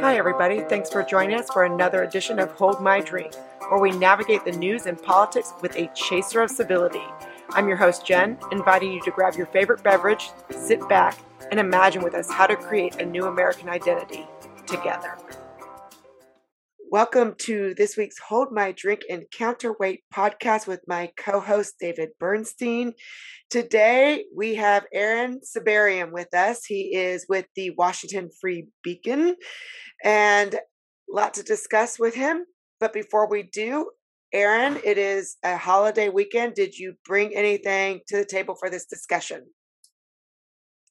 Hi, everybody. Thanks for joining us for another edition of Hold My Drink, where we navigate the news and politics with a chaser of civility. I'm your host, Jen, inviting you to grab your favorite beverage, sit back, and imagine with us how to create a new American identity together. Welcome to this week's Hold My Drink and Counterweight podcast with my co host, David Bernstein. Today, we have Aaron Sibarium with us. He is with the Washington Free Beacon and a lot to discuss with him. But before we do, Aaron, it is a holiday weekend. Did you bring anything to the table for this discussion?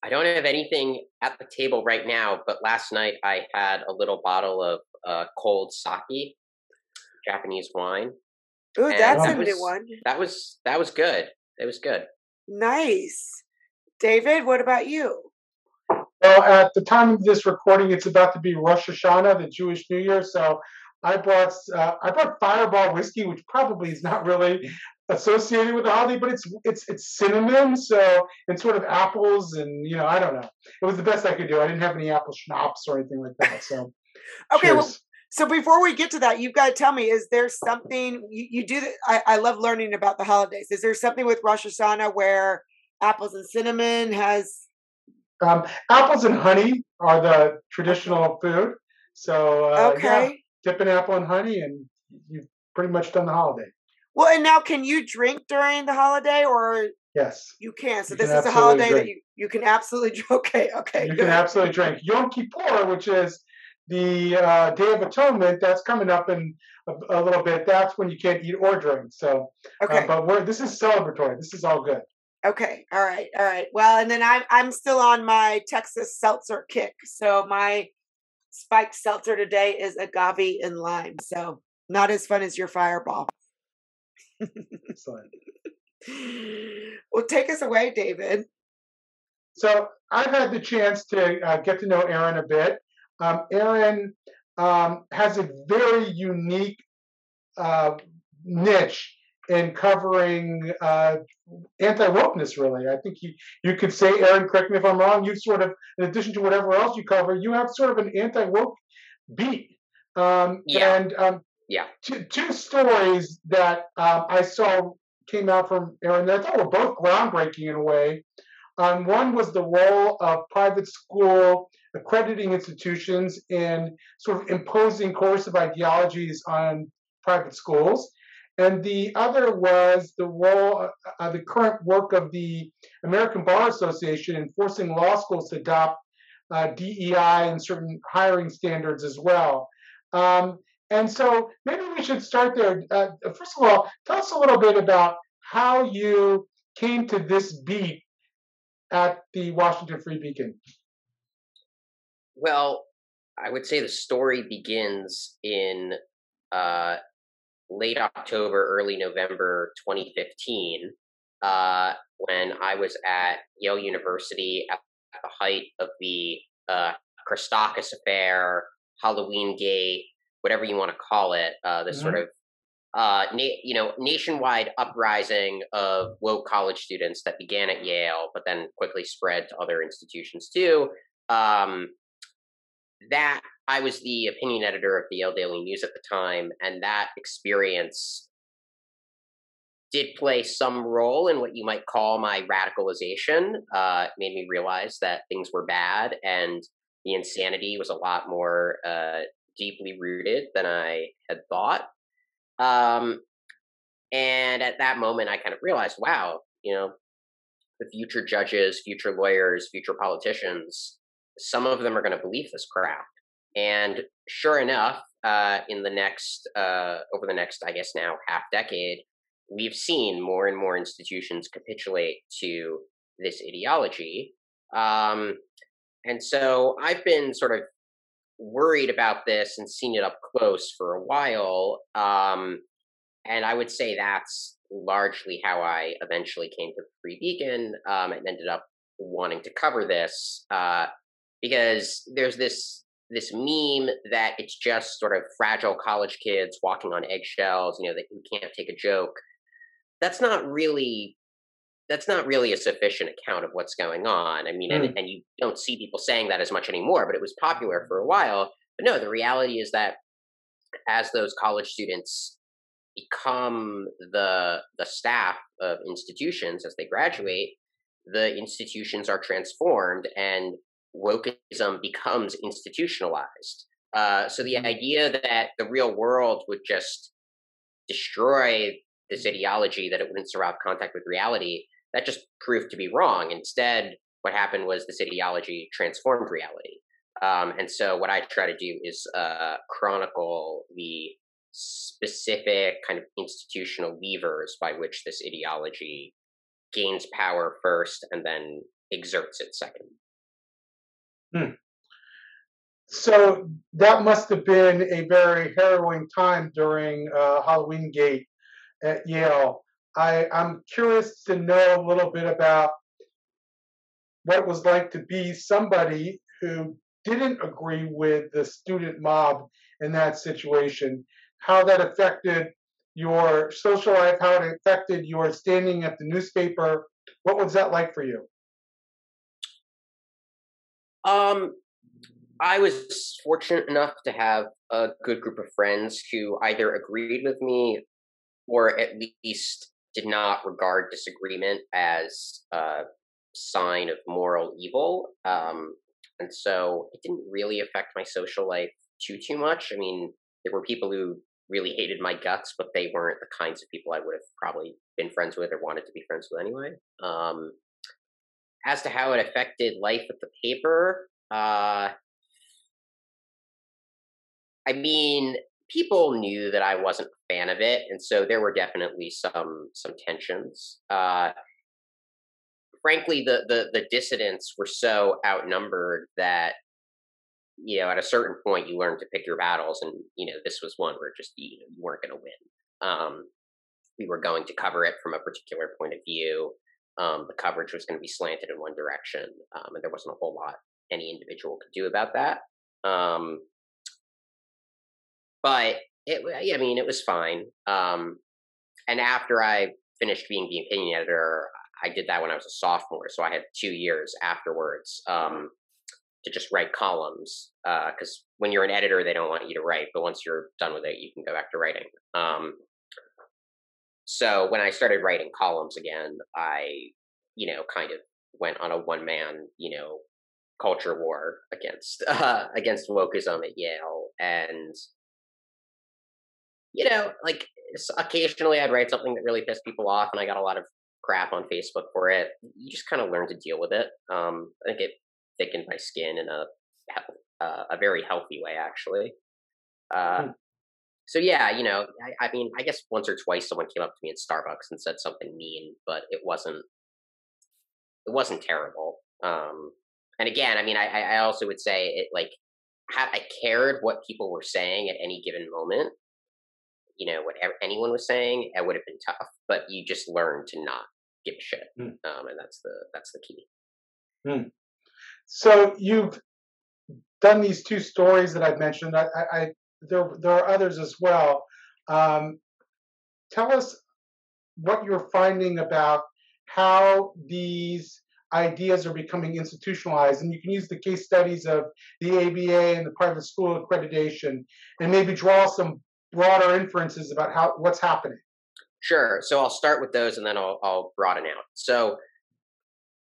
I don't have anything at the table right now, but last night I had a little bottle of uh, cold sake, Japanese wine. Ooh, that's that a was, new one. That was that was good. It was good. Nice. David, what about you? Well, at the time of this recording, it's about to be Rosh Hashanah, the Jewish New Year. So I brought uh, I brought Fireball whiskey, which probably is not really associated with the holiday, but it's it's it's cinnamon, so and sort of apples, and you know I don't know. It was the best I could do. I didn't have any apple schnapps or anything like that. So Okay, well, so before we get to that, you've got to tell me: is there something you, you do? That, I, I love learning about the holidays. Is there something with Rosh Hashanah where apples and cinnamon has? Um, apples and honey are the traditional food. So uh, Okay. yeah, dip an apple in honey, and you've pretty much done the holiday. Well, and now can you drink during the holiday, or Yes. you can? So You this can is a holiday that you you can absolutely drink. Okay, okay, you good. can absolutely drink. Yom Kippur, which is the uh, Day of Atonement, that's coming up in a, a little bit. That's when you can't eat or drink. So, uh, okay, but we're this is celebratory. This is all good. okay, all right, all right. Well, and then I'm I'm still on my Texas seltzer kick. So my spiked seltzer today is agave and lime. So not as fun as your Fireball. Excellent. Well, take us away, David. So I've had the chance to uh, get to know Aaron a bit. Um, Aaron um, has a very unique uh, niche in covering uh, anti wokeness. Really, I think you you could say, Aaron. Correct me if I'm wrong. You sort of, in addition to whatever else you cover, you have sort of an anti woke beat. Um, Yeah. And um, Yeah. two, two stories that um, I saw came out from Aaron that I thought were both groundbreaking in a way. Um, one was the role of private school accrediting institutions in sort of imposing coercive ideologies on private schools. And the other was the role, uh, the current work of the American Bar Association in forcing law schools to adopt uh, DEI and certain hiring standards as well. Um, and so maybe we should start there. Uh, first of all, tell us a little bit about how you came to this beat at the Washington Free Beacon. Well, I would say the story begins in uh, late October, early November 2015, uh, when I was at Yale University at the height of the uh, Christakis affair, Halloween Gate, whatever you want to call it, uh, this sort of uh, na- you know nationwide uprising of woke college students that began at Yale, but then quickly spread to other institutions too. Um, that I was the opinion editor of the Yale Daily News at the time, and that experience did play some role in what you might call my radicalization. Uh, it made me realize that things were bad and the insanity was a lot more uh, deeply rooted than I had thought. Um, and at that moment, I kind of realized, wow, you know, the future judges, future lawyers, future politicians, some of them are going to believe this crap. And sure enough, uh, in the next, uh, over the next, I guess now half decade, we've seen more and more institutions capitulate to this ideology. Um, and so I've been sort of worried about this and seen it up close for a while. Um, and I would say that's largely how I eventually came to Free Beacon um, and ended up wanting to cover this uh, because there's this this meme that it's just sort of fragile college kids walking on eggshells, you know, that who can't take a joke. That's not really that's not really a sufficient account of what's going on. I mean, mm. and, and you don't see people saying that as much anymore, but it was popular for a while. But no, the reality is that as those college students become the the staff of institutions as they graduate, the institutions are transformed and wokeism becomes institutionalized. Uh, so the mm-hmm. idea that the real world would just destroy this ideology, that it wouldn't survive contact with reality, that just proved to be wrong. Instead, what happened was this ideology transformed reality. Um, and so what I try to do is uh, chronicle the specific kind of institutional levers by which this ideology gains power first and then exerts it second. Hmm. So that must have been a very harrowing time during uh, Halloween Gate at Yale. I, I'm curious to know a little bit about what it was like to be somebody who didn't agree with the student mob in that situation, how that affected your social life, how it affected your standing at the newspaper. What was that like for you? Um, I was fortunate enough to have a good group of friends who either agreed with me or at least did not regard disagreement as a sign of moral evil. Um, and so it didn't really affect my social life too too much. I mean, there were people who really hated my guts, but they weren't the kinds of people I would have probably been friends with or wanted to be friends with anyway. Um, as to how it affected life at the paper, uh, I mean, people knew that I wasn't fan of it, and so there were definitely some some tensions. Uh, frankly, the the the dissidents were so outnumbered that you know at a certain point you learn to pick your battles, and you know this was one where just you, know, you weren't going to win. Um, we were going to cover it from a particular point of view. Um, the coverage was going to be slanted in one direction, um, and there wasn't a whole lot any individual could do about that. Um, but it, I mean, it was fine. Um, and after I finished being the opinion editor, I did that when I was a sophomore, so I had two years afterwards um, to just write columns. Because uh, when you're an editor, they don't want you to write, but once you're done with it, you can go back to writing. Um, so when I started writing columns again, I, you know, kind of went on a one man, you know, culture war against uh, against wokeism at Yale, and you know, like occasionally I'd write something that really pissed people off, and I got a lot of crap on Facebook for it. You just kind of learn to deal with it. Um, I think it thickened my skin in a uh, a very healthy way, actually. Uh, mm. So yeah, you know, I, I, mean, I guess once or twice someone came up to me at Starbucks and said something mean, but it wasn't it wasn't terrible. Um, and again, I mean, I, I also would say it like I cared what people were saying at any given moment, you know, whatever anyone was saying, it would have been tough. But you just learn to not give a shit, mm. um, and that's the that's the key. Mm. So you've done these two stories that I've mentioned. I, I, I there there are others as well. Um, tell us what you're finding about how these ideas are becoming institutionalized. And you can use the case studies of the ABA and the private school accreditation and maybe draw some broader inferences about how what's happening. Sure. So I'll start with those and then I'll, I'll broaden out. So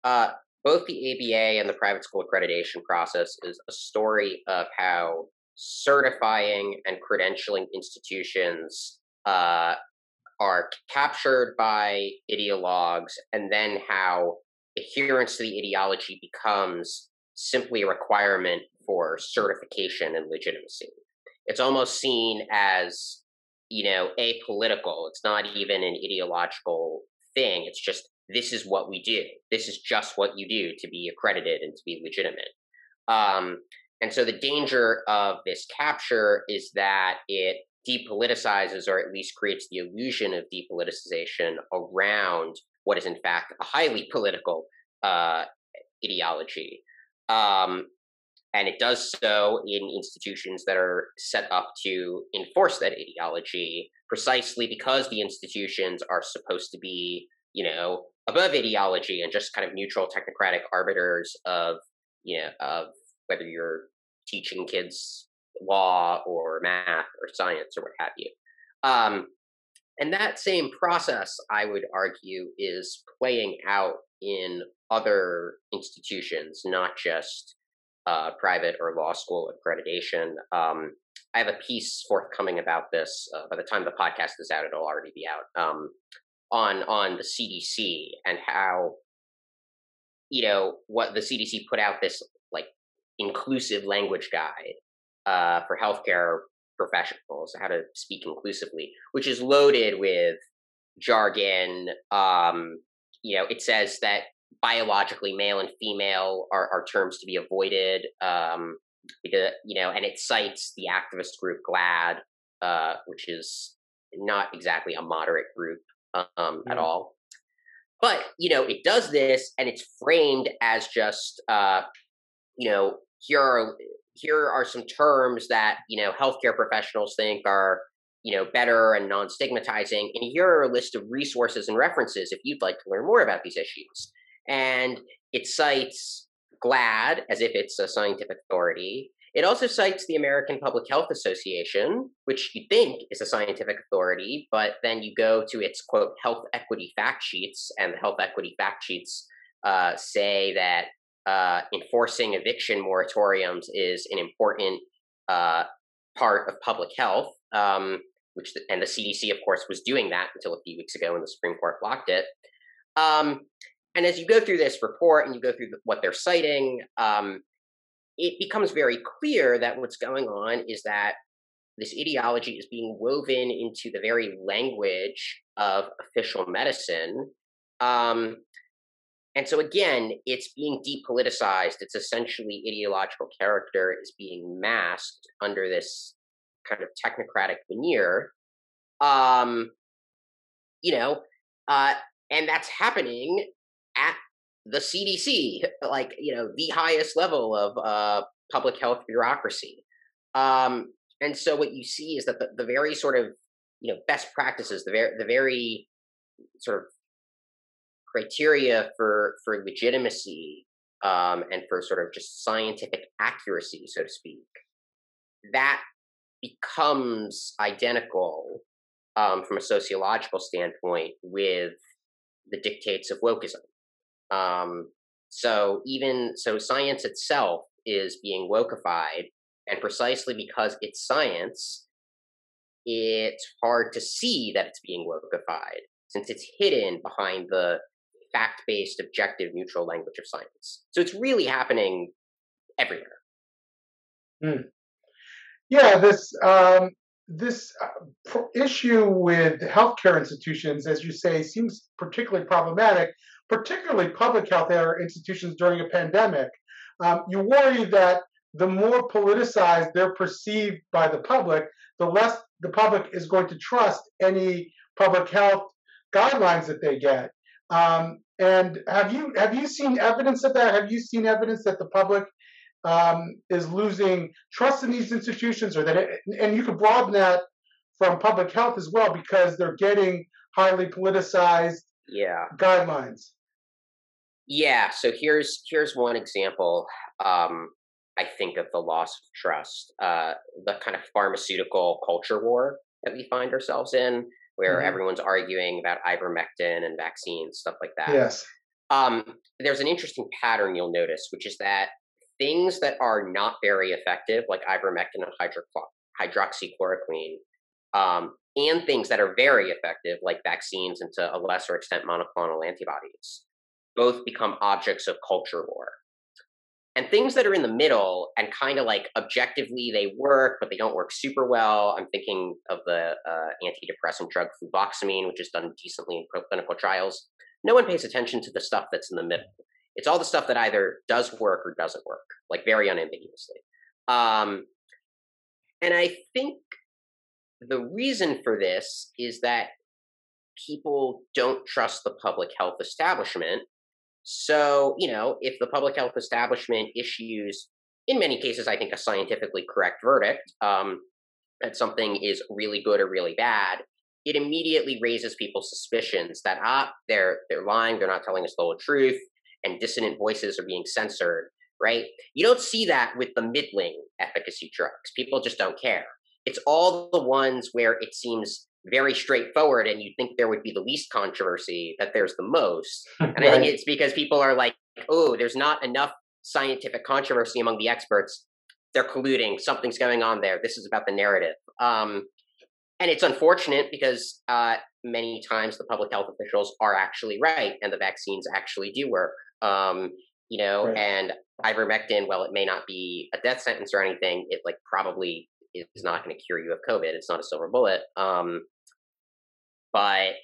uh, both the ABA and the private school accreditation process is a story of how certifying and credentialing institutions uh, are captured by ideologues and then how adherence to the ideology becomes simply a requirement for certification and legitimacy. It's almost seen as, you know, apolitical. It's not even an ideological thing. It's just this is what we do. This is just what you do to be accredited and to be legitimate. Um, and so the danger of this capture is that it depoliticizes or at least creates the illusion of depoliticization around what is in fact a highly political uh, ideology. Um, and it does so in institutions that are set up to enforce that ideology precisely because the institutions are supposed to be, you know, above ideology and just kind of neutral technocratic arbiters of you know of whether you're teaching kids law or math or science or what have you. Um, and that same process, I would argue, is playing out in other institutions, not just uh, private or law school accreditation. Um, I have a piece forthcoming about this. Uh, by the time the podcast is out, it'll already be out um, on on the CDC and how you know what the CDC put out this like inclusive language guide uh, for healthcare professionals, how to speak inclusively, which is loaded with jargon. Um, you know, it says that biologically male and female are, are terms to be avoided. Um, because, you know, and it cites the activist group GLAAD, uh, which is not exactly a moderate group um, mm-hmm. at all. But you know, it does this, and it's framed as just, uh, you know, here are here are some terms that you know healthcare professionals think are you know better and non-stigmatizing and here are a list of resources and references if you'd like to learn more about these issues and it cites GLAAD as if it's a scientific authority it also cites the american public health association which you think is a scientific authority but then you go to its quote health equity fact sheets and the health equity fact sheets uh, say that uh, enforcing eviction moratoriums is an important uh, part of public health, um, which the, and the CDC, of course, was doing that until a few weeks ago when the Supreme Court blocked it. Um, and as you go through this report and you go through what they're citing, um, it becomes very clear that what's going on is that this ideology is being woven into the very language of official medicine um, and so again, it's being depoliticized. It's essentially ideological character is being masked under this kind of technocratic veneer. Um, you know, uh, and that's happening at the CDC, like you know, the highest level of uh, public health bureaucracy. Um, and so what you see is that the, the very sort of you know best practices, the very the very sort of criteria for for legitimacy um, and for sort of just scientific accuracy, so to speak, that becomes identical um, from a sociological standpoint with the dictates of wokeism. Um, so even so, science itself is being wokeified, and precisely because it's science, it's hard to see that it's being wokeified since it's hidden behind the fact based, objective, neutral language of science. So it's really happening everywhere. Mm. Yeah, this um, this uh, issue with healthcare institutions, as you say, seems particularly problematic, particularly public health institutions during a pandemic. Um, you worry that the more politicized they're perceived by the public, the less the public is going to trust any public health guidelines that they get. Um, and have you have you seen evidence of that? Have you seen evidence that the public um, is losing trust in these institutions, or that it, and you could broaden that from public health as well because they're getting highly politicized yeah guidelines. Yeah. So here's here's one example. Um, I think of the loss of trust, uh, the kind of pharmaceutical culture war that we find ourselves in where mm-hmm. everyone's arguing about ivermectin and vaccines, stuff like that. Yes. Um, there's an interesting pattern you'll notice, which is that things that are not very effective, like ivermectin and hydro- hydroxychloroquine, um, and things that are very effective, like vaccines and to a lesser extent monoclonal antibodies, both become objects of culture war. And things that are in the middle and kind of like objectively they work but they don't work super well i'm thinking of the uh, antidepressant drug fluvoxamine which is done decently in clinical trials. No one pays attention to the stuff that's in the middle. It's all the stuff that either does work or doesn't work like very unambiguously. Um, and i think the reason for this is that people don't trust the public health establishment so, you know, if the public health establishment issues, in many cases, I think a scientifically correct verdict um, that something is really good or really bad, it immediately raises people's suspicions that ah they're they're lying, they're not telling us the whole truth, and dissonant voices are being censored. Right? You don't see that with the middling efficacy drugs. People just don't care. It's all the ones where it seems very straightforward and you think there would be the least controversy that there's the most. And right. I think it's because people are like, oh, there's not enough scientific controversy among the experts. They're colluding. Something's going on there. This is about the narrative. Um, and it's unfortunate because uh, many times the public health officials are actually right and the vaccines actually do work. Um, you know, right. and ivermectin, while it may not be a death sentence or anything, it like probably is not going to cure you of COVID. It's not a silver bullet. Um, but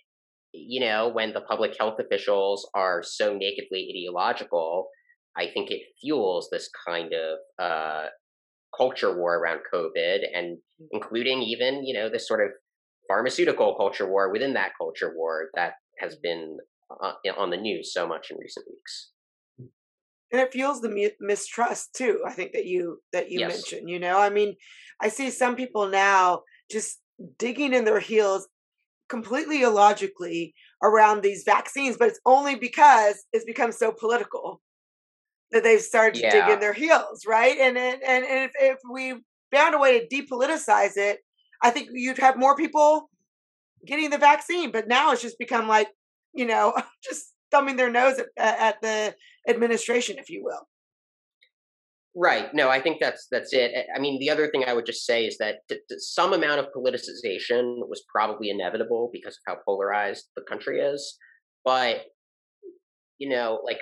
you know, when the public health officials are so nakedly ideological, I think it fuels this kind of uh, culture war around COVID, and mm. including even you know this sort of pharmaceutical culture war within that culture war that has been uh, on the news so much in recent weeks. And it fuels the mistrust too. I think that you that you yes. mentioned. You know, I mean, I see some people now just digging in their heels completely illogically around these vaccines, but it's only because it's become so political that they've started to dig in their heels, right? And and and if, if we found a way to depoliticize it, I think you'd have more people getting the vaccine. But now it's just become like, you know, just thumbing their nose at, at the administration, if you will. Right. No, I think that's that's it. Eh, I mean, the other thing I would just say is that some amount of politicization was probably inevitable because of how polarized the country is. But you know, like,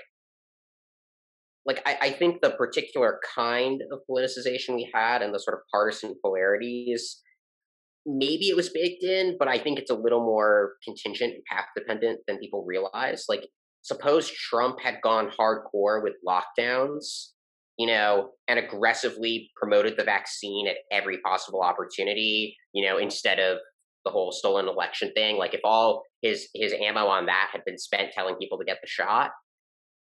like I, I think the particular kind of politicization we had and the sort of partisan polarities, maybe it was baked in, but I think it's a little more contingent and path dependent than people realize. Like, suppose Trump had gone hardcore with lockdowns you know, and aggressively promoted the vaccine at every possible opportunity, you know, instead of the whole stolen election thing. Like if all his his ammo on that had been spent telling people to get the shot,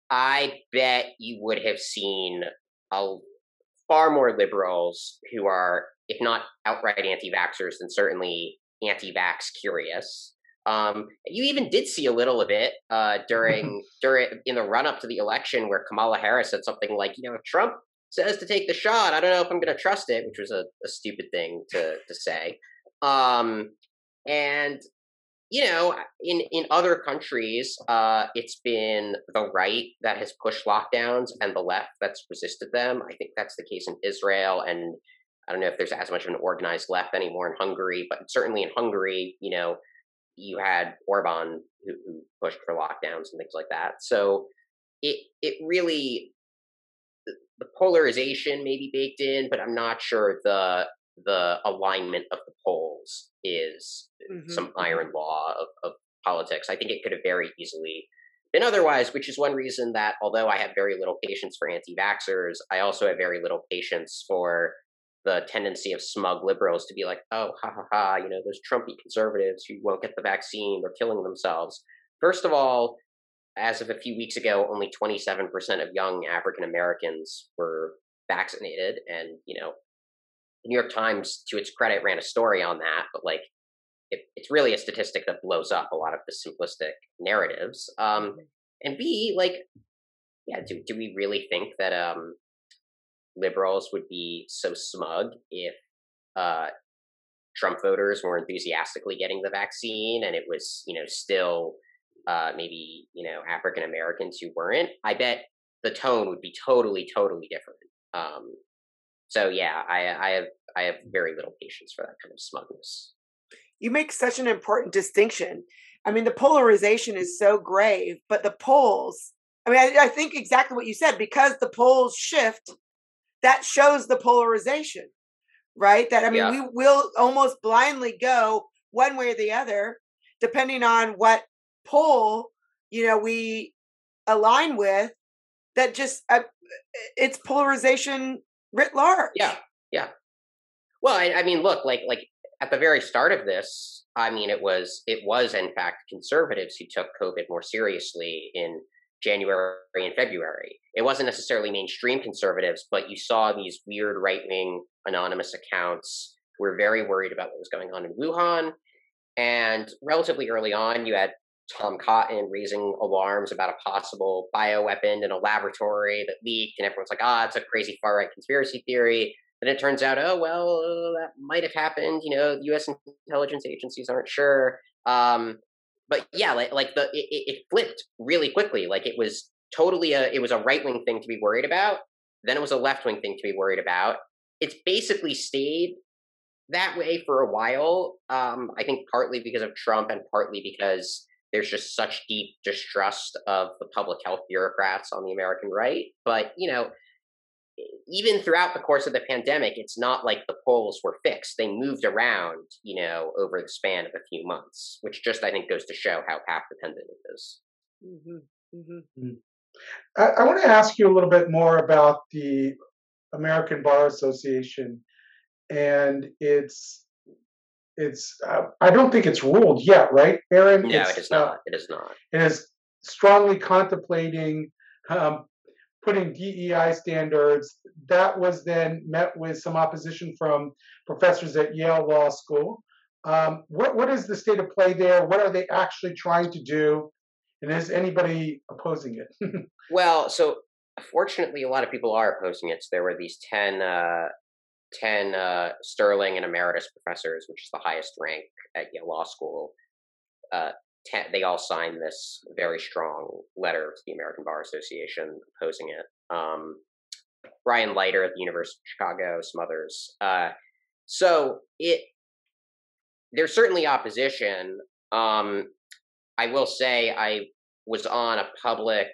I bet you would have seen a far more liberals who are, if not outright anti-vaxxers, then certainly anti-vax curious, um, you even did see a little of it uh, during during in the run up to the election, where Kamala Harris said something like, "You know, Trump says to take the shot, I don't know if I'm going to trust it," which was a, a stupid thing to to say. Um, and you know, in in other countries, uh, it's been the right that has pushed lockdowns and the left that's resisted them. I think that's the case in Israel, and I don't know if there's as much of an organized left anymore in Hungary, but certainly in Hungary, you know, you had Orban who, who pushed for lockdowns and things like that. So it it really the polarization may be baked in, but I'm not sure the the alignment of the poles is mm-hmm. some mm-hmm. iron law of, of politics. I think it could have very easily been otherwise, which is one reason that although I have very little patience for anti vaxxers, I also have very little patience for the tendency of smug liberals to be like, oh, ha ha ha, you know, those Trumpy conservatives who won't get the vaccine, they're killing themselves. First of all, as of a few weeks ago, only 27% of young African Americans were vaccinated. And, you know, the New York Times, to its credit, ran a story on that, but like, it, it's really a statistic that blows up a lot of the simplistic narratives. Um, mm-hmm. and B, like, yeah, do, do we really think that um, liberals would be so smug if uh, Trump voters were enthusiastically getting the vaccine and it was, you know, still uh, maybe, you know, African Americans who weren't. I bet the tone would be totally, totally different. Um, so yeah, I, I have I have very little patience for that kind of smugness. You make such an important distinction. I mean, the polarization is so grave, but the polls. I mean, I, I think exactly what you said because the polls shift that shows the polarization, right? That I mean, yeah. we will almost blindly go one way or the other, depending on what poll you know we align with. That just uh, it's polarization writ large. Yeah, yeah. Well, I, I mean, look, like like at the very start of this, I mean, it was it was in fact conservatives who took COVID more seriously in January and February. It wasn't necessarily mainstream conservatives, but you saw these weird right wing anonymous accounts who were very worried about what was going on in Wuhan. And relatively early on, you had Tom Cotton raising alarms about a possible bioweapon in a laboratory that leaked, and everyone's like, ah, it's a crazy far right conspiracy theory. And it turns out, oh, well, that might have happened. You know, US intelligence agencies aren't sure. Um, but yeah, like, like the it, it flipped really quickly. Like it was totally a it was a right wing thing to be worried about. Then it was a left wing thing to be worried about. It's basically stayed that way for a while. Um, I think partly because of Trump and partly because there's just such deep distrust of the public health bureaucrats on the American right. But, you know, even throughout the course of the pandemic, it's not like the polls were fixed. They moved around, you know, over the span of a few months, which just I think goes to show how path dependent it is. Mm-hmm. Mm-hmm. I, I want to ask you a little bit more about the American Bar Association and its it's uh, I don't think it's ruled yet, right, Aaron? No, it's, it is not. Uh, it is not. It is strongly contemplating um, putting DEI standards. That was then met with some opposition from professors at Yale Law School. Um, what what is the state of play there? What are they actually trying to do? And is anybody opposing it? well, so fortunately, a lot of people are opposing it. So there were these ten uh, 10 uh, Sterling and Emeritus professors, which is the highest rank at Yale Law School. Uh, ten, they all signed this very strong letter to the American Bar Association opposing it. Um, Brian Leiter at the University of Chicago, some others. Uh, so it there's certainly opposition. Um, I will say I was on a public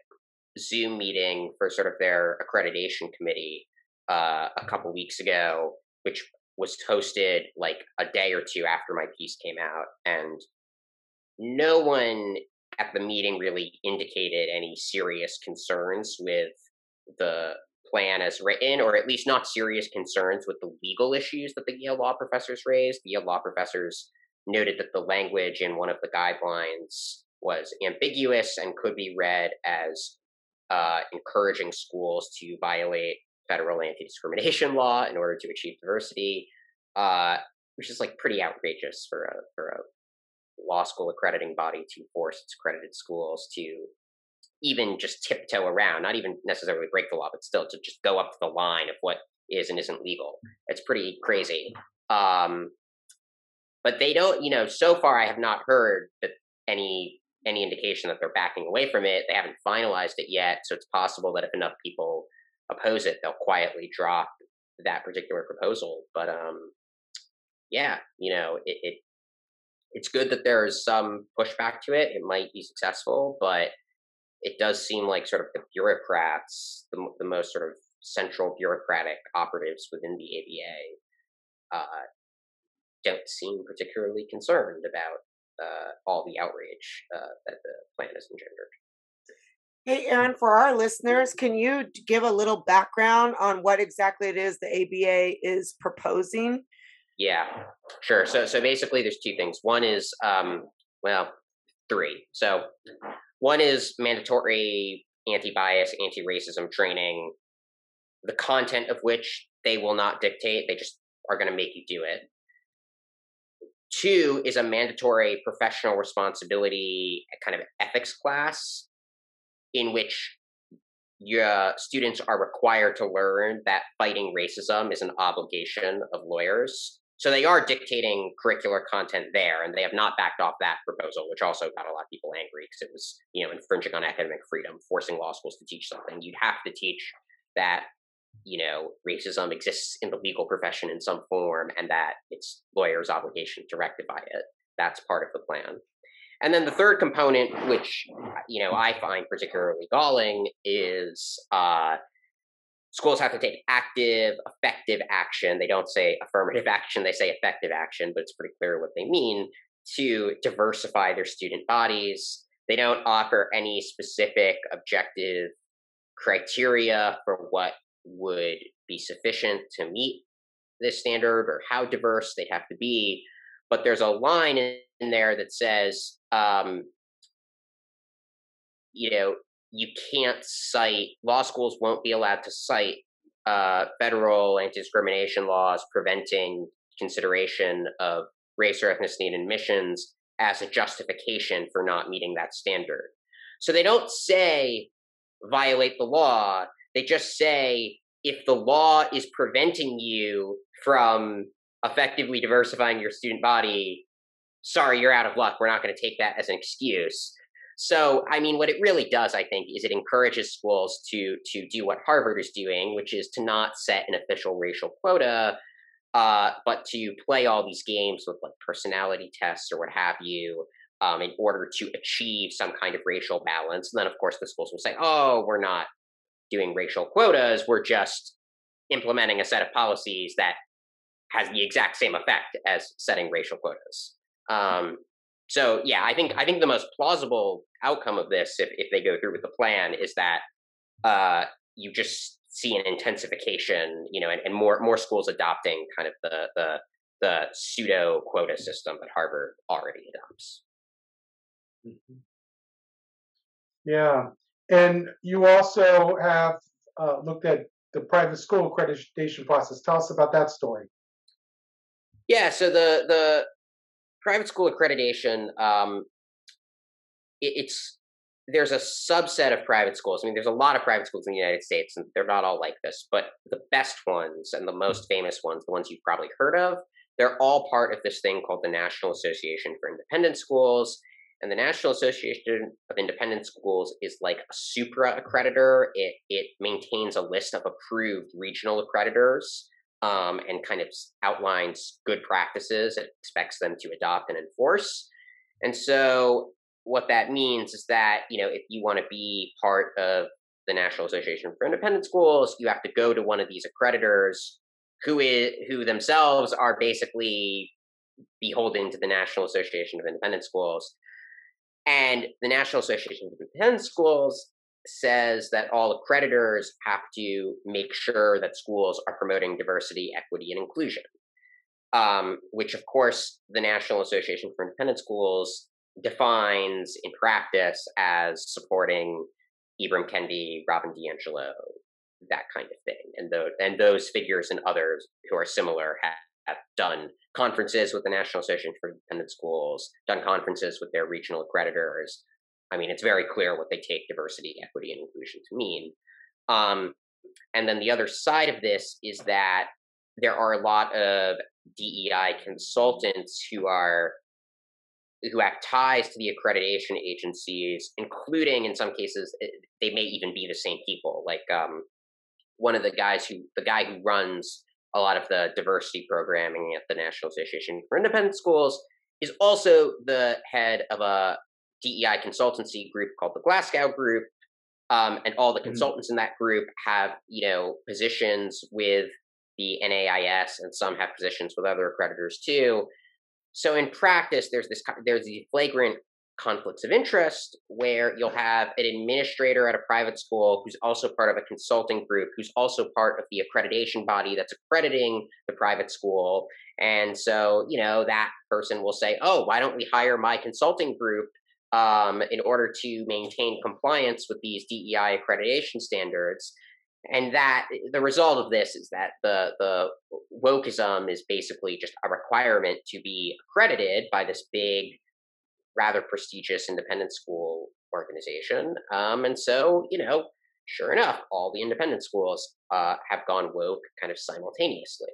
Zoom meeting for sort of their accreditation committee uh, a couple weeks ago, which was hosted like a day or two after my piece came out, and no one at the meeting really indicated any serious concerns with the plan as written, or at least not serious concerns with the legal issues that the Yale law professors raised. The Yale law professors noted that the language in one of the guidelines was ambiguous and could be read as uh, encouraging schools to violate federal anti-discrimination law in order to achieve diversity, uh, which is like pretty outrageous for a for a law school accrediting body to force its accredited schools to even just tiptoe around, not even necessarily break the law, but still to just go up the line of what is and isn't legal. It's pretty crazy. Um, but they don't, you know, so far I have not heard that any any indication that they're backing away from it. They haven't finalized it yet, so it's possible that if enough people oppose it, they'll quietly drop that particular proposal. But um, yeah, you know, it, it it's good that there's some pushback to it. It might be successful, but it does seem like sort of the bureaucrats, the, the most sort of central bureaucratic operatives within the ABA, uh, don't seem particularly concerned about uh, all the outrage uh, that the plan has engendered. Hey, Aaron, for our listeners, can you give a little background on what exactly it is the ABA is proposing? Yeah, sure. So, so basically, there's two things. One is, um, well, three. So, one is mandatory anti-bias, anti-racism training, the content of which they will not dictate; they just are going to make you do it. Two is a mandatory professional responsibility kind of ethics class in which your students are required to learn that fighting racism is an obligation of lawyers. So they are dictating curricular content there, and they have not backed off that proposal, which also got a lot of people angry because it was, you know, infringing on academic freedom, forcing law schools to teach something. You'd have to teach that, you know, racism exists in the legal profession in some form, and that it's lawyers' obligation to rectify it. That's part of the plan. And then the third component, which you know I find particularly galling, is uh, schools have to take active, effective action. They don't say affirmative action; they say effective action, but it's pretty clear what they mean to diversify their student bodies. They don't offer any specific objective criteria for what would be sufficient to meet this standard or how diverse they'd have to be. But there's a line in there that says um, you know, you can't cite, law schools won't be allowed to cite uh, federal anti discrimination laws preventing consideration of race or ethnicity in admissions as a justification for not meeting that standard. So they don't say violate the law. They just say if the law is preventing you from effectively diversifying your student body, sorry, you're out of luck. We're not going to take that as an excuse. So, I mean, what it really does, I think, is it encourages schools to to do what Harvard is doing, which is to not set an official racial quota, uh, but to play all these games with like personality tests or what have you, um, in order to achieve some kind of racial balance. And then, of course, the schools will say, "Oh, we're not doing racial quotas. We're just implementing a set of policies that has the exact same effect as setting racial quotas." Um, so yeah, I think I think the most plausible outcome of this, if, if they go through with the plan, is that uh, you just see an intensification, you know, and, and more more schools adopting kind of the the the pseudo quota system that Harvard already adopts. Mm-hmm. Yeah, and you also have uh, looked at the private school accreditation process. Tell us about that story. Yeah, so the the private school accreditation, um, it, it's there's a subset of private schools. I mean, there's a lot of private schools in the United States, and they're not all like this. But the best ones and the most famous ones, the ones you've probably heard of, they're all part of this thing called the National Association for Independent Schools. And the National Association of Independent Schools is like a supra accreditor. It it maintains a list of approved regional accreditors um, and kind of outlines good practices it expects them to adopt and enforce. And so what that means is that, you know, if you want to be part of the National Association for Independent Schools, you have to go to one of these accreditors who is who themselves are basically beholden to the National Association of Independent Schools. And the National Association of Independent Schools says that all accreditors have to make sure that schools are promoting diversity, equity, and inclusion. Um, which, of course, the National Association for Independent Schools defines in practice as supporting Ibram Kendi, Robin DiAngelo, that kind of thing. And, the, and those figures and others who are similar have, have done conferences with the National Association for Independent Schools, done conferences with their regional accreditors, I mean, it's very clear what they take diversity, equity, and inclusion to mean. Um, and then the other side of this is that there are a lot of DEI consultants who are who have ties to the accreditation agencies, including in some cases eh, they may even be the same people. Like um, one of the guys who the guy who runs a lot of the diversity programming at the National Association for Independent Schools is also the head of a DEI consultancy group called the Glasgow Group, um, and all the mm-hmm. consultants mm-hmm. in that group have you know positions with the NAIS, and some have positions with other accreditors too. So in practice, there's this there's the flagrant conflicts of interest where you'll have an administrator at a private school who's also part of a consulting group who's also part of the accreditation body that's accrediting the private school and so you know that person will say oh why don't we hire my consulting group um, in order to maintain compliance with these DEI accreditation standards. And that the result of this is that the the wokeism is basically just a requirement to be accredited by this big, rather prestigious independent school organization. Um, and so, you know, sure enough, all the independent schools uh, have gone woke kind of simultaneously.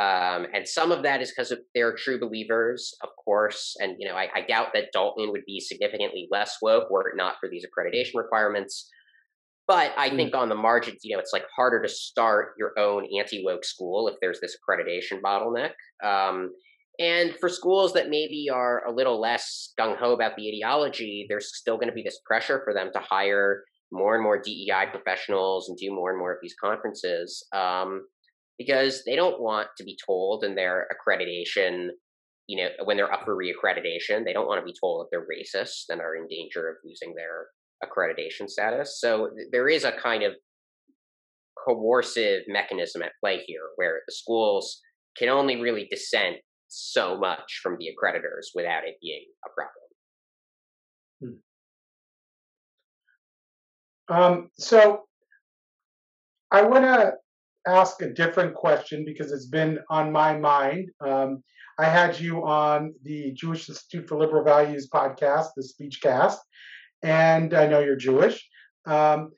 Um, and some of that is because they're true believers, of course. And you know, I, I, doubt that Dalton would be significantly less woke were it not for these accreditation requirements. But I mm. think on the margins, you know, it's like harder to start your own anti-woke school if there's this accreditation bottleneck. Um, and for schools that maybe are a little less gung ho about the ideology, there's still going to be this pressure for them to hire more and more DEI professionals and do more and more of these conferences. Um, because they don't want to be told in their accreditation, you know, when they're up for reaccreditation, they don't want to be told that they're racist and are in danger of losing their accreditation status. So there is a kind of coercive mechanism at play here where the schools can only really dissent so much from the accreditors without it being a problem. Hmm. Um, so I want to ask a different question because it's been on my mind. Um, I had you on the Jewish Institute for Liberal Values podcast, the Speechcast, and I know you're Jewish. Um,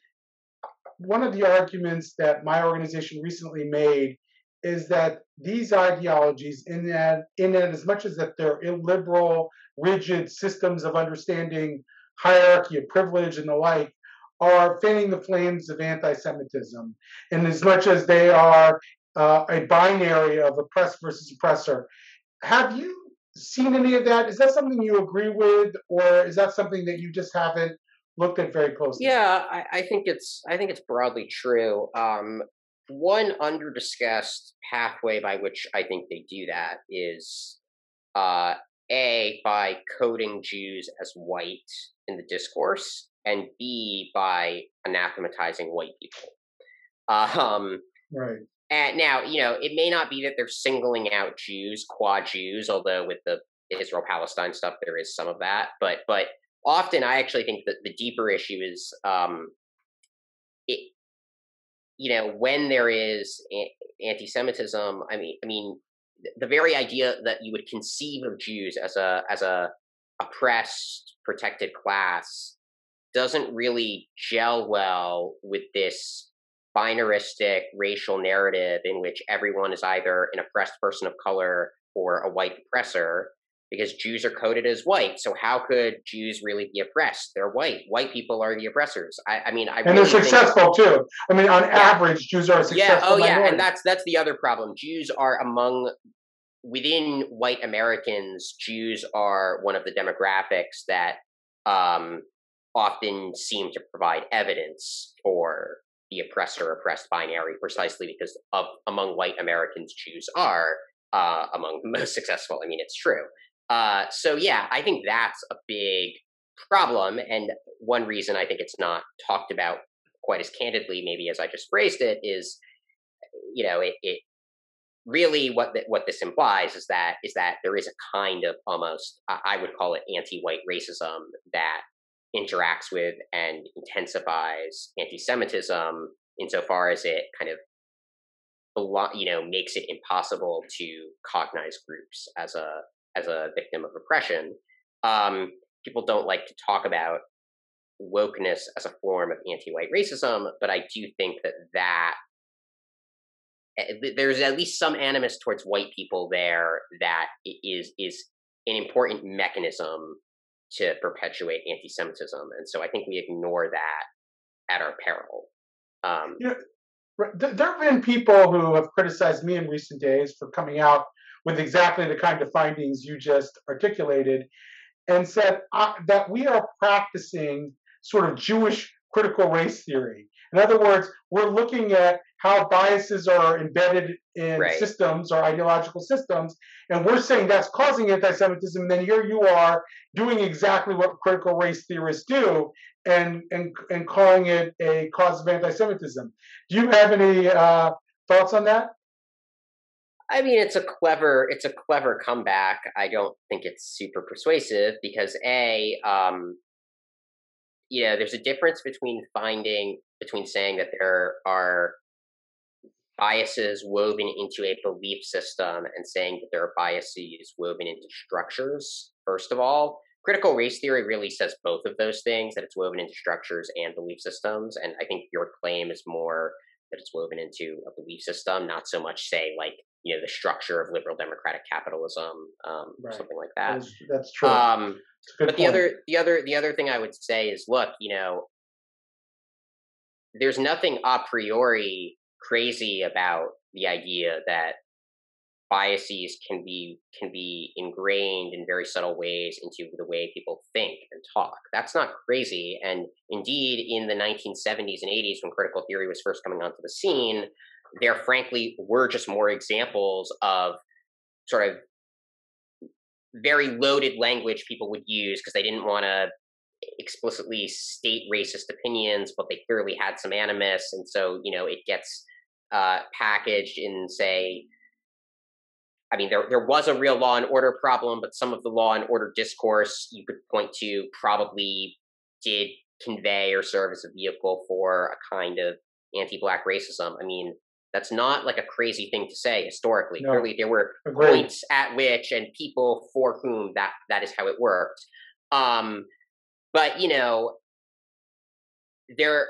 one of the arguments that my organization recently made is that these ideologies, in that, in that as much as that they're illiberal, rigid systems of understanding hierarchy of privilege and the like, are fanning the flames of anti-Semitism, in as much as they are uh, a binary of oppressed versus oppressor. Have you seen any of that? Is that something you agree with, or is that something that you just haven't looked at very closely? Yeah, I, I think it's I think it's broadly true. Um, one under discussed pathway by which I think they do that is uh, a by coding Jews as white in the discourse, and b by anathematizing white people. Um, right. And now, you know, it may not be that they're singling out Jews, qua Jews, although with the Israel Palestine stuff there is some of that. But but often I actually think that the deeper issue is um, it, you know, when there is anti-Semitism. I mean, I mean, the very idea that you would conceive of Jews as a as a oppressed, protected class doesn't really gel well with this binaristic racial narrative in which everyone is either an oppressed person of color or a white oppressor because Jews are coded as white. So how could Jews really be oppressed? They're white. White people are the oppressors. I, I mean, I and really they're successful too. I mean, on yeah. average, Jews are successful. Yeah. Oh, minority. yeah. And that's that's the other problem. Jews are among within white Americans. Jews are one of the demographics that um, often seem to provide evidence for the oppressor oppressed binary precisely because of among white Americans Jews are uh, among the most successful. I mean, it's true. Uh, so yeah, I think that's a big problem, and one reason I think it's not talked about quite as candidly, maybe as I just phrased it, is you know it, it really what the, what this implies is that is that there is a kind of almost I would call it anti-white racism that interacts with and intensifies anti-Semitism insofar as it kind of you know makes it impossible to cognize groups as a as a victim of oppression. Um, people don't like to talk about wokeness as a form of anti-white racism, but I do think that that eh, there's at least some animus towards white people there that is is an important mechanism to perpetuate anti-Semitism, and so I think we ignore that at our peril. Um, yeah, there have been people who have criticized me in recent days for coming out with exactly the kind of findings you just articulated, and said uh, that we are practicing sort of Jewish critical race theory. In other words, we're looking at how biases are embedded in right. systems or ideological systems, and we're saying that's causing anti-Semitism. And then here you are doing exactly what critical race theorists do, and and and calling it a cause of anti-Semitism. Do you have any uh, thoughts on that? I mean, it's a clever it's a clever comeback. I don't think it's super persuasive because a um, you know there's a difference between finding between saying that there are biases woven into a belief system and saying that there are biases woven into structures. First of all, critical race theory really says both of those things that it's woven into structures and belief systems. And I think your claim is more that it's woven into a belief system, not so much say like you know the structure of liberal democratic capitalism, um, right. or something like that. That's, that's true. Um, but point. the other, the other, the other thing I would say is, look, you know, there's nothing a priori crazy about the idea that biases can be can be ingrained in very subtle ways into the way people think and talk. That's not crazy. And indeed, in the 1970s and 80s, when critical theory was first coming onto the scene, there frankly were just more examples of sort of very loaded language people would use because they didn't want to explicitly state racist opinions, but they clearly had some animus, and so you know it gets uh, packaged in say I mean, there there was a real law and order problem, but some of the law and order discourse you could point to probably did convey or serve as a vehicle for a kind of anti-black racism. I mean, That's not like a crazy thing to say historically. No. Clearly, there were Agreed. points at which and people for whom that that is how it worked. Um, but you know, there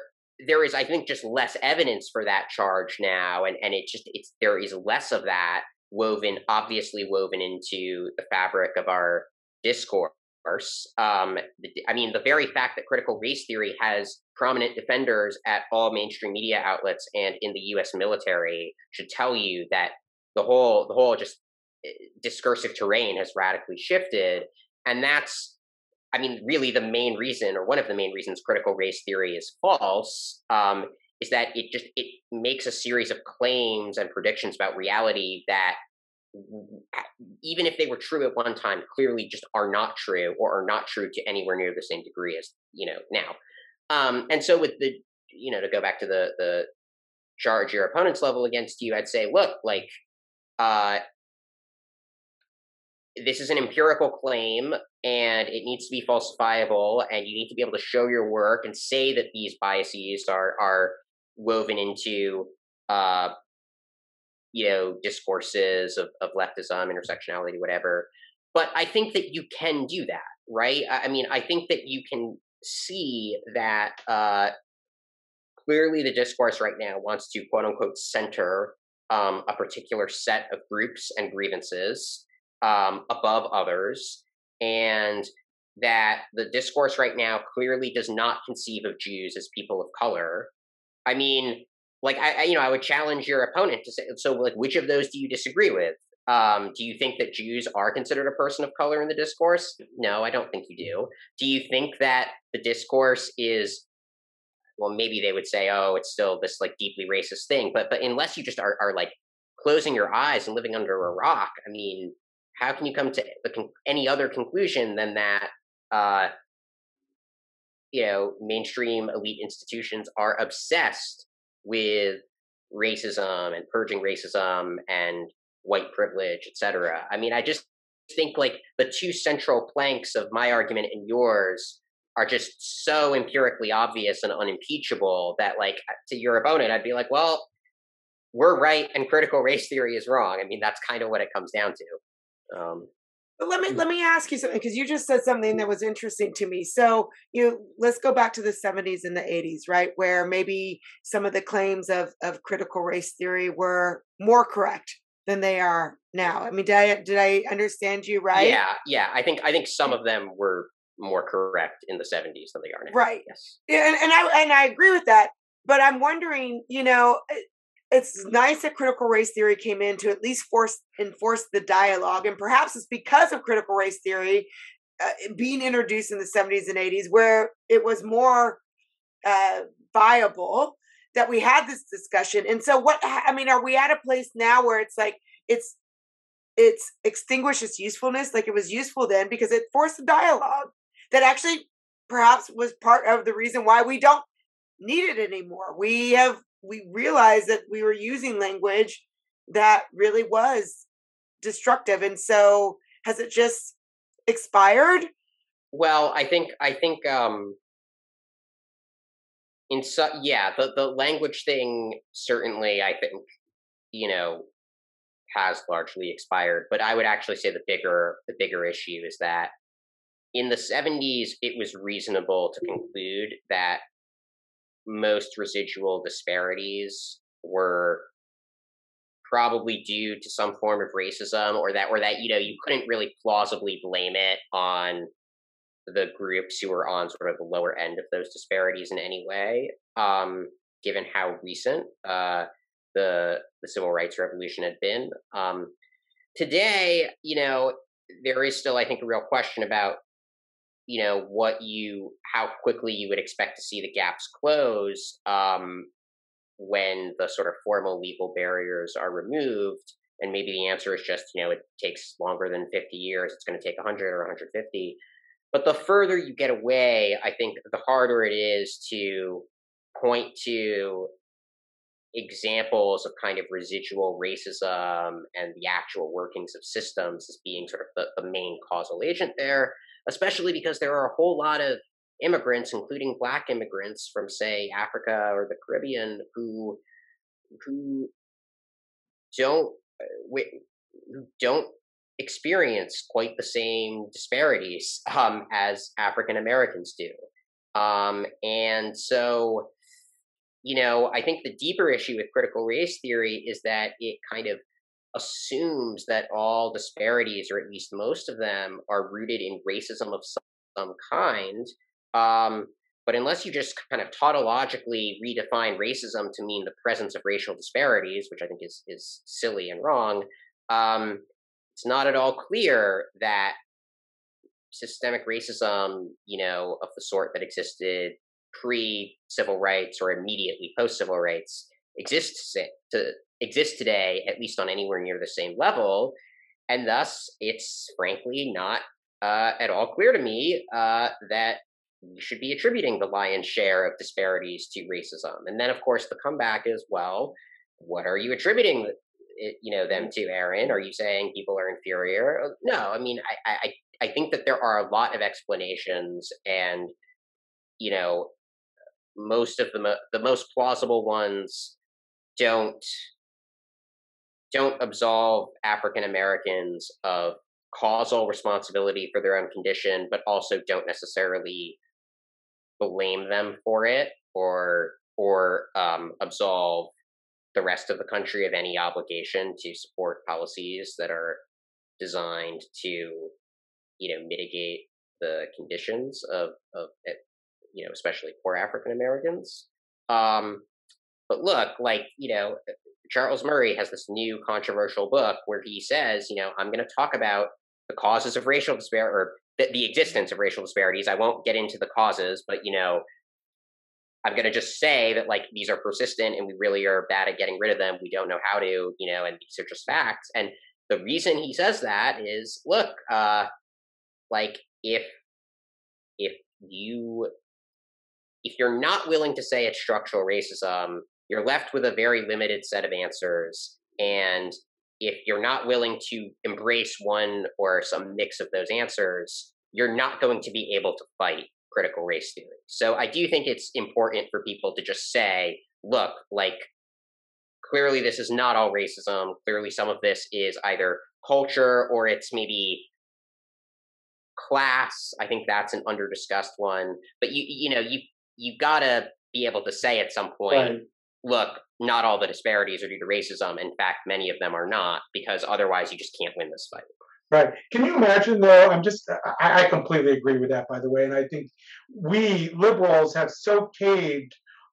there is, I think, just less evidence for that charge now, and and it just it's there is less of that woven, obviously woven into the fabric of our discourse. Um, I mean, the very fact that critical race theory has prominent defenders at all mainstream media outlets and in the U.S. military should tell you that the whole the whole just eh, discursive terrain has radically shifted, and that's I mean, really, the main reason, or one of the main reasons, critical race theory is false, um, is that it just it makes a series of claims and predictions about reality that, even if they were true at one time, clearly just are not true, or are not true to anywhere near the same degree as you know now. Um, and so, with the you know, to go back to the the charge your opponent's level against you, I'd say, look, like, uh, this is an empirical claim and it needs to be falsifiable and you need to be able to show your work and say that these biases are are woven into uh you know discourses of, of leftism intersectionality whatever but i think that you can do that right i, mean i think that you can see that uh clearly the discourse right now wants to quote unquote center um, a particular set of groups and grievances um, above others, and that the discourse right now clearly does not conceive of Jews as people of color. I mean, like I, I you know, I would challenge your opponent to say, so like, which of those do you disagree with? Um, do you think that Jews are considered a person of color in the discourse? No, I don't think you do. Do you think that the discourse is well, maybe they would say, oh, it's still this like deeply racist thing, but but unless you just are, are like closing your eyes and living under a rock, I mean, how can you come to any other conclusion than that uh, you know mainstream elite institutions are obsessed with racism and purging racism and white privilege etc i mean i just think like the two central planks of my argument and yours are just so empirically obvious and unimpeachable that like to your opponent i'd be like well we're right and critical race theory is wrong. I mean that's kind of what it comes down to. Um, but let me mm. let me ask you something because you just said something that was interesting to me. So you know, let's go back to the 70s and the 80s, right, where maybe some of the claims of of critical race theory were more correct than they are now. I mean, did I did I understand you right? Yeah, yeah. I think I think some mm. of them were more correct in the 70s than they are now. Right. Yes. Yeah, and, and I and I agree with that. But I'm wondering, you know, eh, it's nice that critical race theory came in to at least force enforce the dialogue and perhaps it's because of critical race theory uh, being introduced in the 70s and 80s where it was more uh, viable that we had this discussion. And so what i mean are we at a place now where it's like it's it's extinguished its usefulness? Like it was useful then because it forced a dialogue that actually perhaps was part of the reason why we don't need it anymore. We have we realized that we were using language that really was destructive and so has it just expired? Well i think i think um in so yeah the the language thing certainly i think you know has largely expired but i would actually say the bigger the bigger issue is that in the 70s it was reasonable to conclude that most residual disparities were probably due to some form of racism or that or that you know you couldn't really plausibly blame it on the groups who were on sort of the lower end of those disparities in any way um, given how recent uh, the the civil rights revolution had been. Um, today you know there is still i think a real question about you know what you how quickly you would expect to see the gaps close um, when the sort of formal legal barriers are removed and maybe the answer is just you know it takes longer than 50 years it's going to take 100 or 150 but the further you get away i think the harder it is to point to examples of kind of residual racism and the actual workings of systems as being sort of the, the main causal agent there especially because there are a whole lot of immigrants, including black immigrants from, say, Africa or the Caribbean, who who don't uh, who don't experience quite the same disparities um, as African Americans do. Um, and so, you know, I think the deeper issue with critical race theory is that it kind of assumes that all disparities, or at least most of them, are rooted in racism of some, kind. Um, but unless you just kind of tautologically redefine racism to mean the presence of racial disparities, which I think is is silly and wrong, um, it's not at all clear that systemic racism, you know, of the sort that existed pre civil rights or immediately post civil rights exists to exist today, at least on anywhere near the same level. And thus, it's frankly not uh, at all clear to me uh, that we should be attributing the lion's share of disparities to racism. And then, of course, the comeback is well, what are you attributing it, you know them to, Aaron? Are you saying people are inferior? Uh, no, I mean, I, I I think that there are a lot of explanations, and you know, most of the the most plausible ones don't don't absolve African Americans of causal responsibility for their own condition, but also don't necessarily blame them for it or or um, absolve the rest of the country of any obligation to support policies that are designed to you know mitigate the conditions of of eh, you know especially poor African Americans. Um, but look, like you know, Charles Murray has this new controversial book where he says, you know, I'm going to talk about the causes of racial disparity or the, the existence of racial disparities. I won't get into the causes, but you know, I'm going to just say that like these are persistent and we really are bad at getting rid of them. We don't know how to, you know, and these are just facts. And the reason he says that is, look, uh, like if if you if you're not willing to say it's structural racism, you're left with a very limited set of answers. And if you're not willing to embrace one or some mix of those answers, you're not going to be able to fight critical race theory. So I do think it's important for people to just say, look, like clearly this is not all racism. Clearly some of this is either culture or it's maybe class. I think that's an underdiscussed one. But you you know, you you gotta be able to say at some point, right. Look, not all the disparities are due to racism. In fact, many of them are not, because otherwise you just can't win this fight. Right. Can you imagine, though? I'm just, I, I, completely agree with that, by the way. And I think we liberals have so caved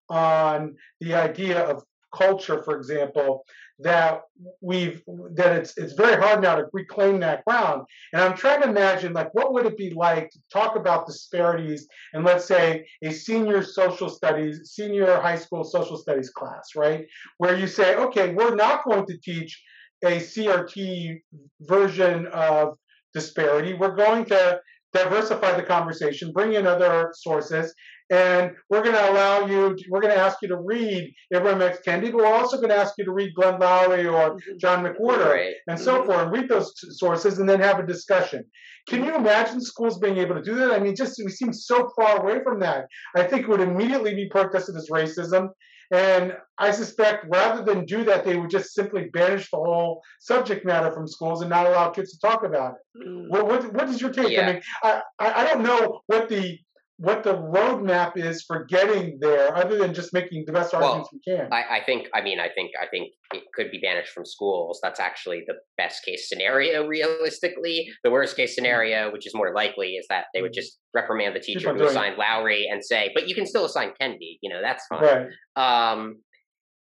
on the idea of culture, for example, that we've that it's it's very hard now to reclaim that ground. And I'm trying to imagine like what would it be like to talk about disparities in let's say a senior social studies, senior high school social studies class, right? Where you say, okay, we're not going to teach a CRT version of disparity. We're going to diversify the conversation, bring in other sources, and we're going to allow you, we're going to ask you to read Ibram X. Kendi, but we're also going to ask you to read Glenn Loury or mm-hmm. John McWhorter right. and so mm-hmm. forth, and read those sources and then have a discussion. Can you imagine schools being able to do that? I mean, just we seem so far away from that. I think it would immediately be protested as racism. And I suspect rather than do that, they would just simply banish the whole subject matter from schools and not allow kids to talk about it. Mm. What, what, what is your take? Yeah. I mean, I, I don't know what the what the roadmap is for getting there, other than just making the best arguments well, we can. I, I, think, I mean, I think, I think it could be banished from schools. That's actually the best case scenario, realistically. The worst case scenario, which is more likely, is that they would mm-hmm. just reprimand the teacher who assigned Loury and say, "But you can still assign Kendi. You know, that's fine." Right. Um,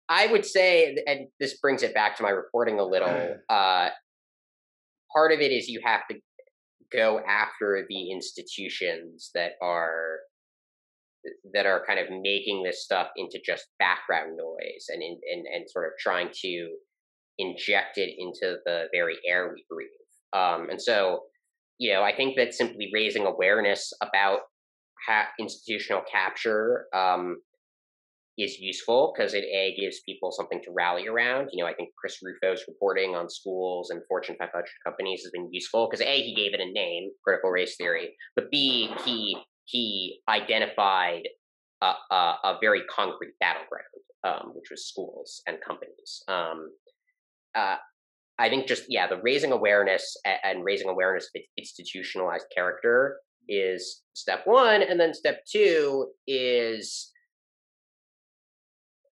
I would say, and this brings it back to my reporting a little. Uh, part of it is you have to go after the institutions that are that are kind of making this stuff into just background noise and in, and and sort of trying to inject it into the very air we breathe. Um, and so, you know, I think that simply raising awareness about ha- institutional capture um, is useful because it a gives people something to rally around. You know, I think Chris Rufo's reporting on schools and Fortune 500 companies has been useful because a he gave it a name, critical race theory, but b he he identified a, a, a very concrete battleground, um, which was schools and companies. Um, uh, I think just yeah, the raising awareness and, raising awareness of institutionalized character is step one, and then step two is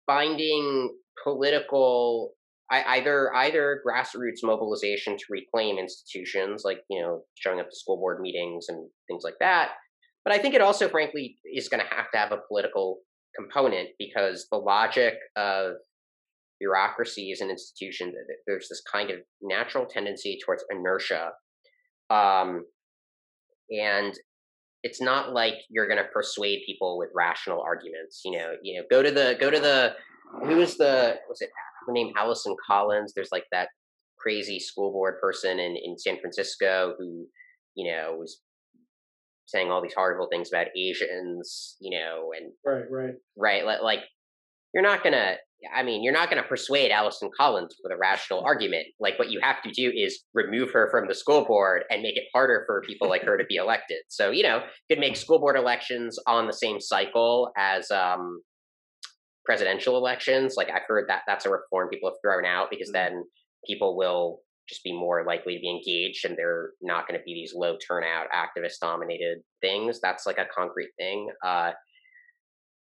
finding political either either grassroots mobilization to reclaim institutions like you know showing up to school board meetings and things like that but i think it also frankly is going to have to have a political component because the logic of bureaucracies and institutions there's this kind of natural tendency towards inertia um, and it's not like you're going to persuade people with rational arguments you know you know go to the go to the who was the was it her name Alison Collins there's like that crazy school board person in in San Francisco who you know was saying all these horrible things about Asians you know and right right. Right like you're not going to I mean, you're not going to persuade Alison Collins with a rational argument. Like, what you have to do is remove her from the school board and make it harder for people like her to be elected. So, you know, you could make school board elections on the same cycle as um, presidential elections. Like, I've heard that that's a reform people have thrown out because mm-hmm. then people will just be more likely to be engaged and they're not going to be these low turnout activist dominated things. That's like a concrete thing. Uh,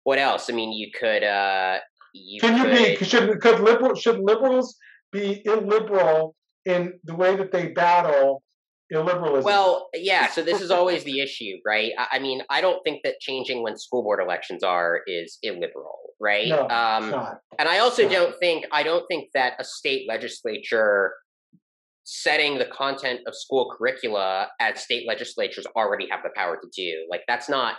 what else? I mean, you could uh, you Can you be should could liberal should liberals be illiberal in the way that they battle illiberalism? Well, yeah. So this is always the issue, right? I, I mean, I don't think that changing when school board elections are is illiberal, right? No, um, not. And I also don't think I don't think that a state legislature setting the content of school curricula as state legislatures already have the power to do. Like that's not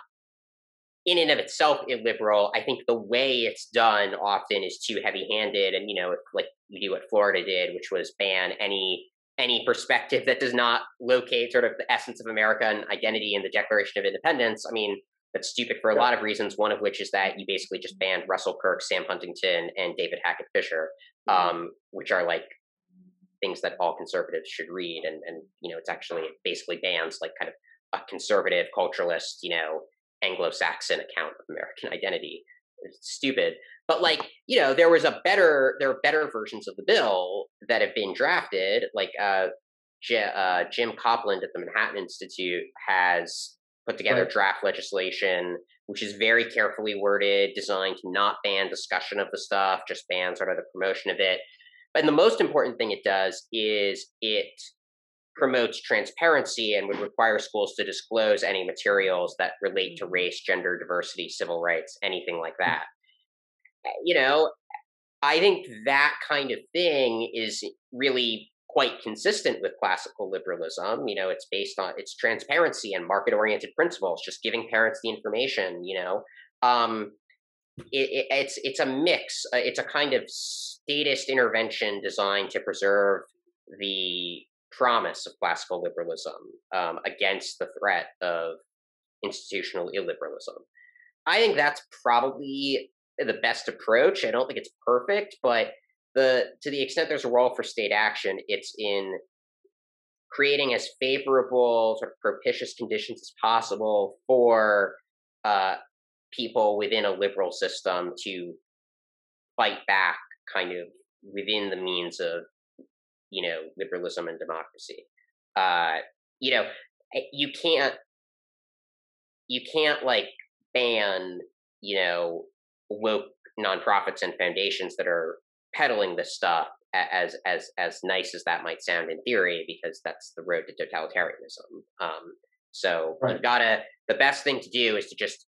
in and of itself illiberal. I think the way it's done often is too heavy-handed, and you know, like you do what Florida did, which was ban any any perspective that does not locate sort of the essence of America and identity in the Declaration of Independence. I mean, that's stupid for a lot of reasons. One of which is that you basically just banned Russell Kirk, Sam Huntington, and David Hackett Fischer, mm-hmm. um, which are like things that all conservatives should read. And and you know, it's actually basically bans like kind of a conservative culturalist, you know, Anglo-Saxon account of American identity. It's stupid. But like, you know, there was a better there are better versions of the bill that have been drafted. Like uh, J- uh, Jim Copland at the Manhattan Institute has put together right. draft legislation which is very carefully worded, designed to not ban discussion of the stuff, just ban sort of the promotion of it. And the most important thing it does is it promotes transparency and would require schools to disclose any materials that relate to mm-hmm. race, gender, diversity, civil rights, anything like mm. that. Eh, you know, I think that kind of thing is really quite consistent with classical liberalism. You know, it's based on its transparency and market oriented principles, just giving parents the information, you know. Um, it, it, it's it's a mix. Uh, it's a kind of statist intervention designed to preserve the promise of classical liberalism um, against the threat of institutional illiberalism. I think that's probably the best approach. I don't think it's perfect, but the to the extent there's a role for state action, it's in creating as favorable, sort of propitious conditions as possible for uh, people within a liberal system to fight back, kind of within the means of you know liberalism and democracy. Uh, you know, eh, you can't you can't like ban you know woke nonprofits and foundations that are peddling this stuff as as as nice as that might sound in theory because that's the road to totalitarianism um, so right. you've got to the best thing to do is to just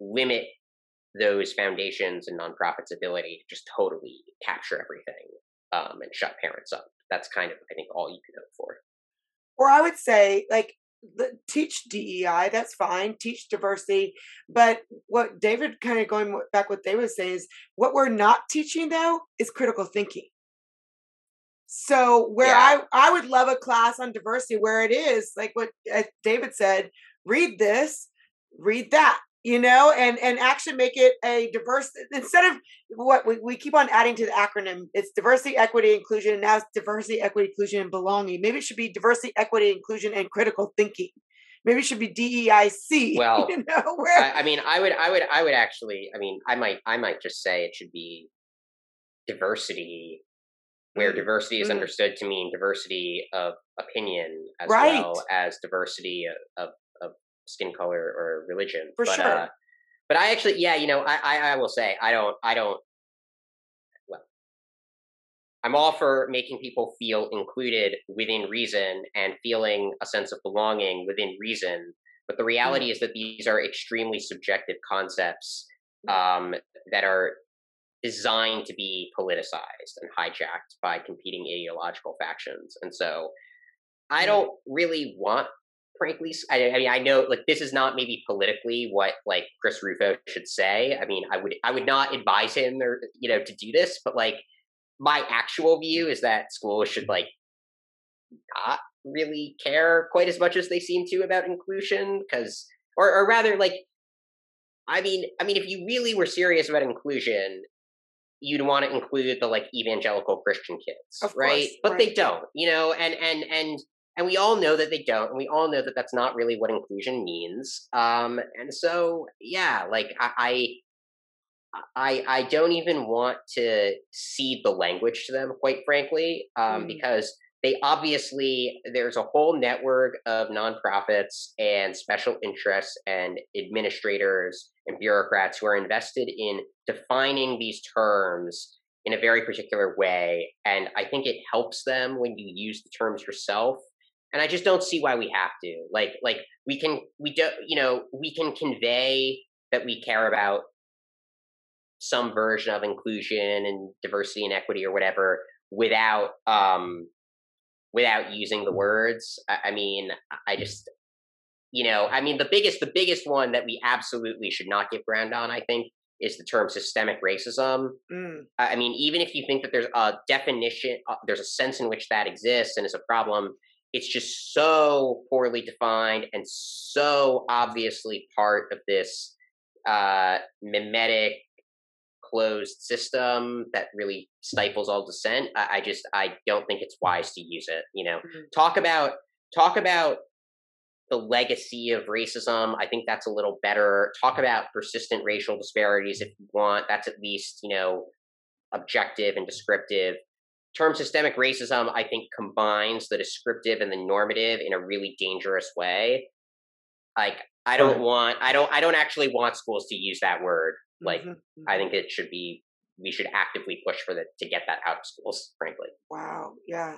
limit those foundations and nonprofits ability to just totally capture everything um, and shut parents up that's kind of I think all you can hope for. Or I would say like teach DEI, that's fine. Teach diversity, but what David kind of going back what they was saying is what we're not teaching though is critical thinking. So where yeah. I I would love a class on diversity where it is like what David said, read this, read that you know and and actually make it a diverse instead of what we, we keep on adding to the acronym it's diversity equity inclusion and now it's diversity equity inclusion and belonging maybe it should be diversity equity inclusion and critical thinking maybe it should be DEIC. Well, you know, where... I, I, mean, I would, I would, I would actually, I mean, I might, I might just say it should be diversity where Mm, diversity is mm. understood to mean diversity of opinion as Right. well as diversity of, of skin color or religion. For but, sure. Uh, but I actually, yeah, you know, I, I, I will say, I don't, I don't. Well, I'm all for making people feel included within reason and feeling a sense of belonging within reason. But the reality is that these are extremely subjective concepts um, that are designed to be politicized and hijacked by competing ideological factions. And so I don't really want, frankly, I mean, I know like this is not maybe politically what like Chris Rufo should say. I mean, I would, I would not advise him or, you know, to do this, but like my actual view is that schools should like not really care quite as much as they seem to about inclusion because, or, or rather like, I mean, I mean, if you really were serious about inclusion, you'd want to include the like evangelical Christian kids, right? but they don't, you know, and and and and we all know that they don't, and we all know that that's not really what inclusion means. Um, and so, yeah, like I. I I, don't even want to cede the language to them, quite frankly, um, Mm. because they obviously there's a whole network of nonprofits and special interests and administrators and bureaucrats who are invested in defining these terms in a very particular way and i think it helps them when you use the terms yourself and i just don't see why we have to. Like like we can we don't you know we can convey that we care about some version of inclusion and diversity and equity or whatever without um without using the words. I, I mean i just you know i mean the biggest the biggest one that we absolutely should not give ground on i think is the term systemic racism. Mm, I I mean, even if you think that there's a definition, uh, there's a sense in which that exists and is a problem, it's just so poorly defined and so obviously part of this uh, mimetic closed system that really stifles all dissent. I, I just, I don't think it's wise to use it. You know, Mhm. talk about talk about the legacy of racism. I think that's a little better. Talk about persistent racial disparities if you want. That's at least, you know, objective and descriptive. Term systemic racism, I think, combines the descriptive and the normative in a really dangerous way. Like, I don't Right. want, I don't, I don't actually want schools to use that word. Like, mhm, I mhm. think it should be, we should actively push for the to get that out of schools. Frankly, wow, yeah,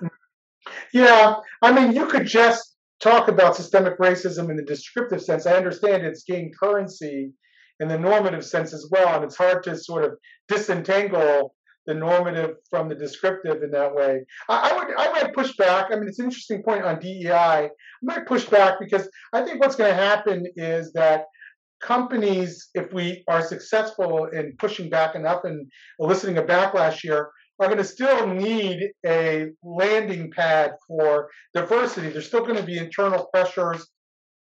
Yeah, I mean, you could just talk about systemic racism in the descriptive sense. I understand it's gained currency in the normative sense as well, and it's hard to sort of disentangle the normative from the descriptive in that way. I, I would, I might push back. I mean, it's an interesting point on DEI. I might push back because I think what's going to happen is that companies, if we are successful in pushing back enough and eliciting a backlash here, are going to still need a landing pad for diversity. There's still going to be internal pressures.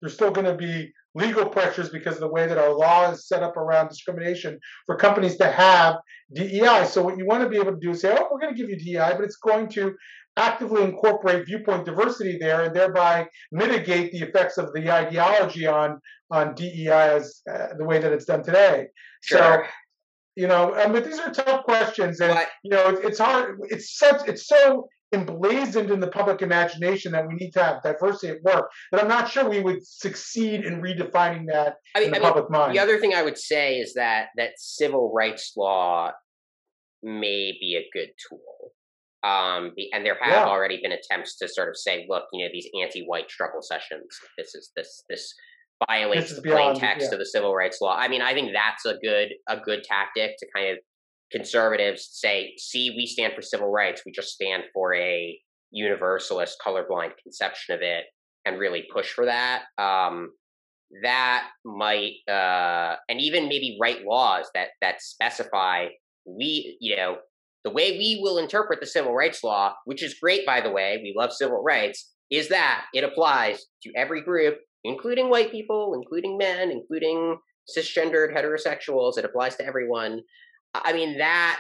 There's still going to be legal pressures because of the way that our law is set up around discrimination for companies to have DEI. So what you want to be able to do is say, oh, we're going to give you DEI, but it's going to actively incorporate viewpoint diversity there and thereby mitigate the effects of the ideology on on DEI as uh, the way that it's done today. So Sure. you know, I mean, these are tough questions, and But- you know, it, it's hard. It's such. It's so emblazoned in the public imagination that we need to have diversity at work. That I'm not sure we would succeed in redefining that I in the I mean, public mind. The other thing I would say is that that civil rights law may be a good tool. Um, and there have Yeah. already been attempts to sort of say, look, you know, these anti-white struggle sessions, this is this this violates is the plain text yeah. of the civil rights law. I mean, I think that's a good a good tactic to kind of conservatives say, see, we stand for civil rights. We just stand for a universalist, colorblind conception of it, and really push for that. Um, that might uh and even maybe write laws that that specify we you know the way we will interpret the civil rights law which is great by the way we love civil rights is that it applies to every group including white people including men including cisgendered heterosexuals it applies to everyone i mean that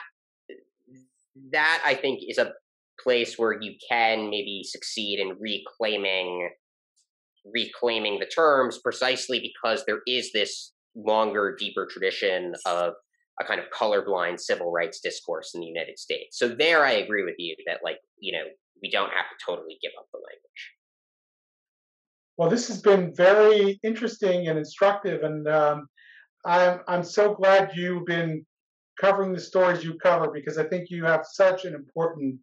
that i think is a place where you can maybe succeed in reclaiming reclaiming the terms precisely because there is this longer, deeper tradition of a kind of colorblind civil rights discourse in the United States. So there, I agree with you that like you know we don't have to totally give up the language. Well, this has been very interesting and instructive, and um, I'm I'm so glad you've been covering the stories you cover because I think you have such an important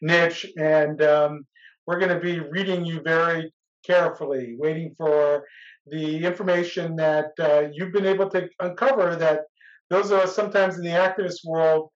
niche, and um, we're going to be reading you very carefully, waiting for the information that uh, you've been able to uncover that those of us sometimes in the activist world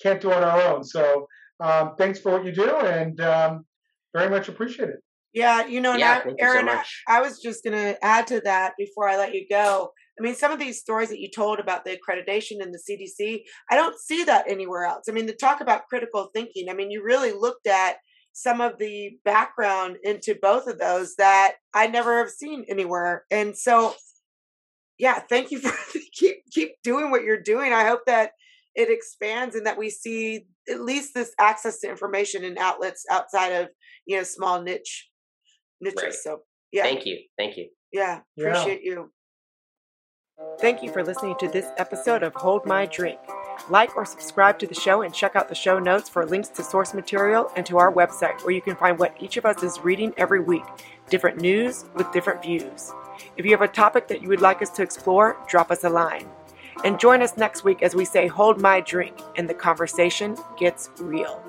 can't do on our own. So um, thanks for what you do, and um, very much appreciate it. Yeah, you know, yeah, now, Aaron, so I, I was just going to add to that before I let you go. I mean, some of these stories that you told about the accreditation and the CDC, I don't see that anywhere else. I mean, the talk about critical thinking, I mean, you really looked at some of the background into both of those that I never have seen anywhere. And so, yeah, thank you for keep keep doing what you're doing. I hope that it expands and that we see at least this access to information and outlets outside of you know small niche niches. Right. So yeah, thank you, thank you. Yeah, appreciate yeah. you. Thank you for listening to this episode of Hold My Drink. Like or subscribe to the show and check out the show notes for links to source material and to our website where you can find what each of us is reading every week different news with different views. If you have a topic that you would like us to explore, drop us a line. And join us next week as we say, Hold My Drink, and the conversation gets real.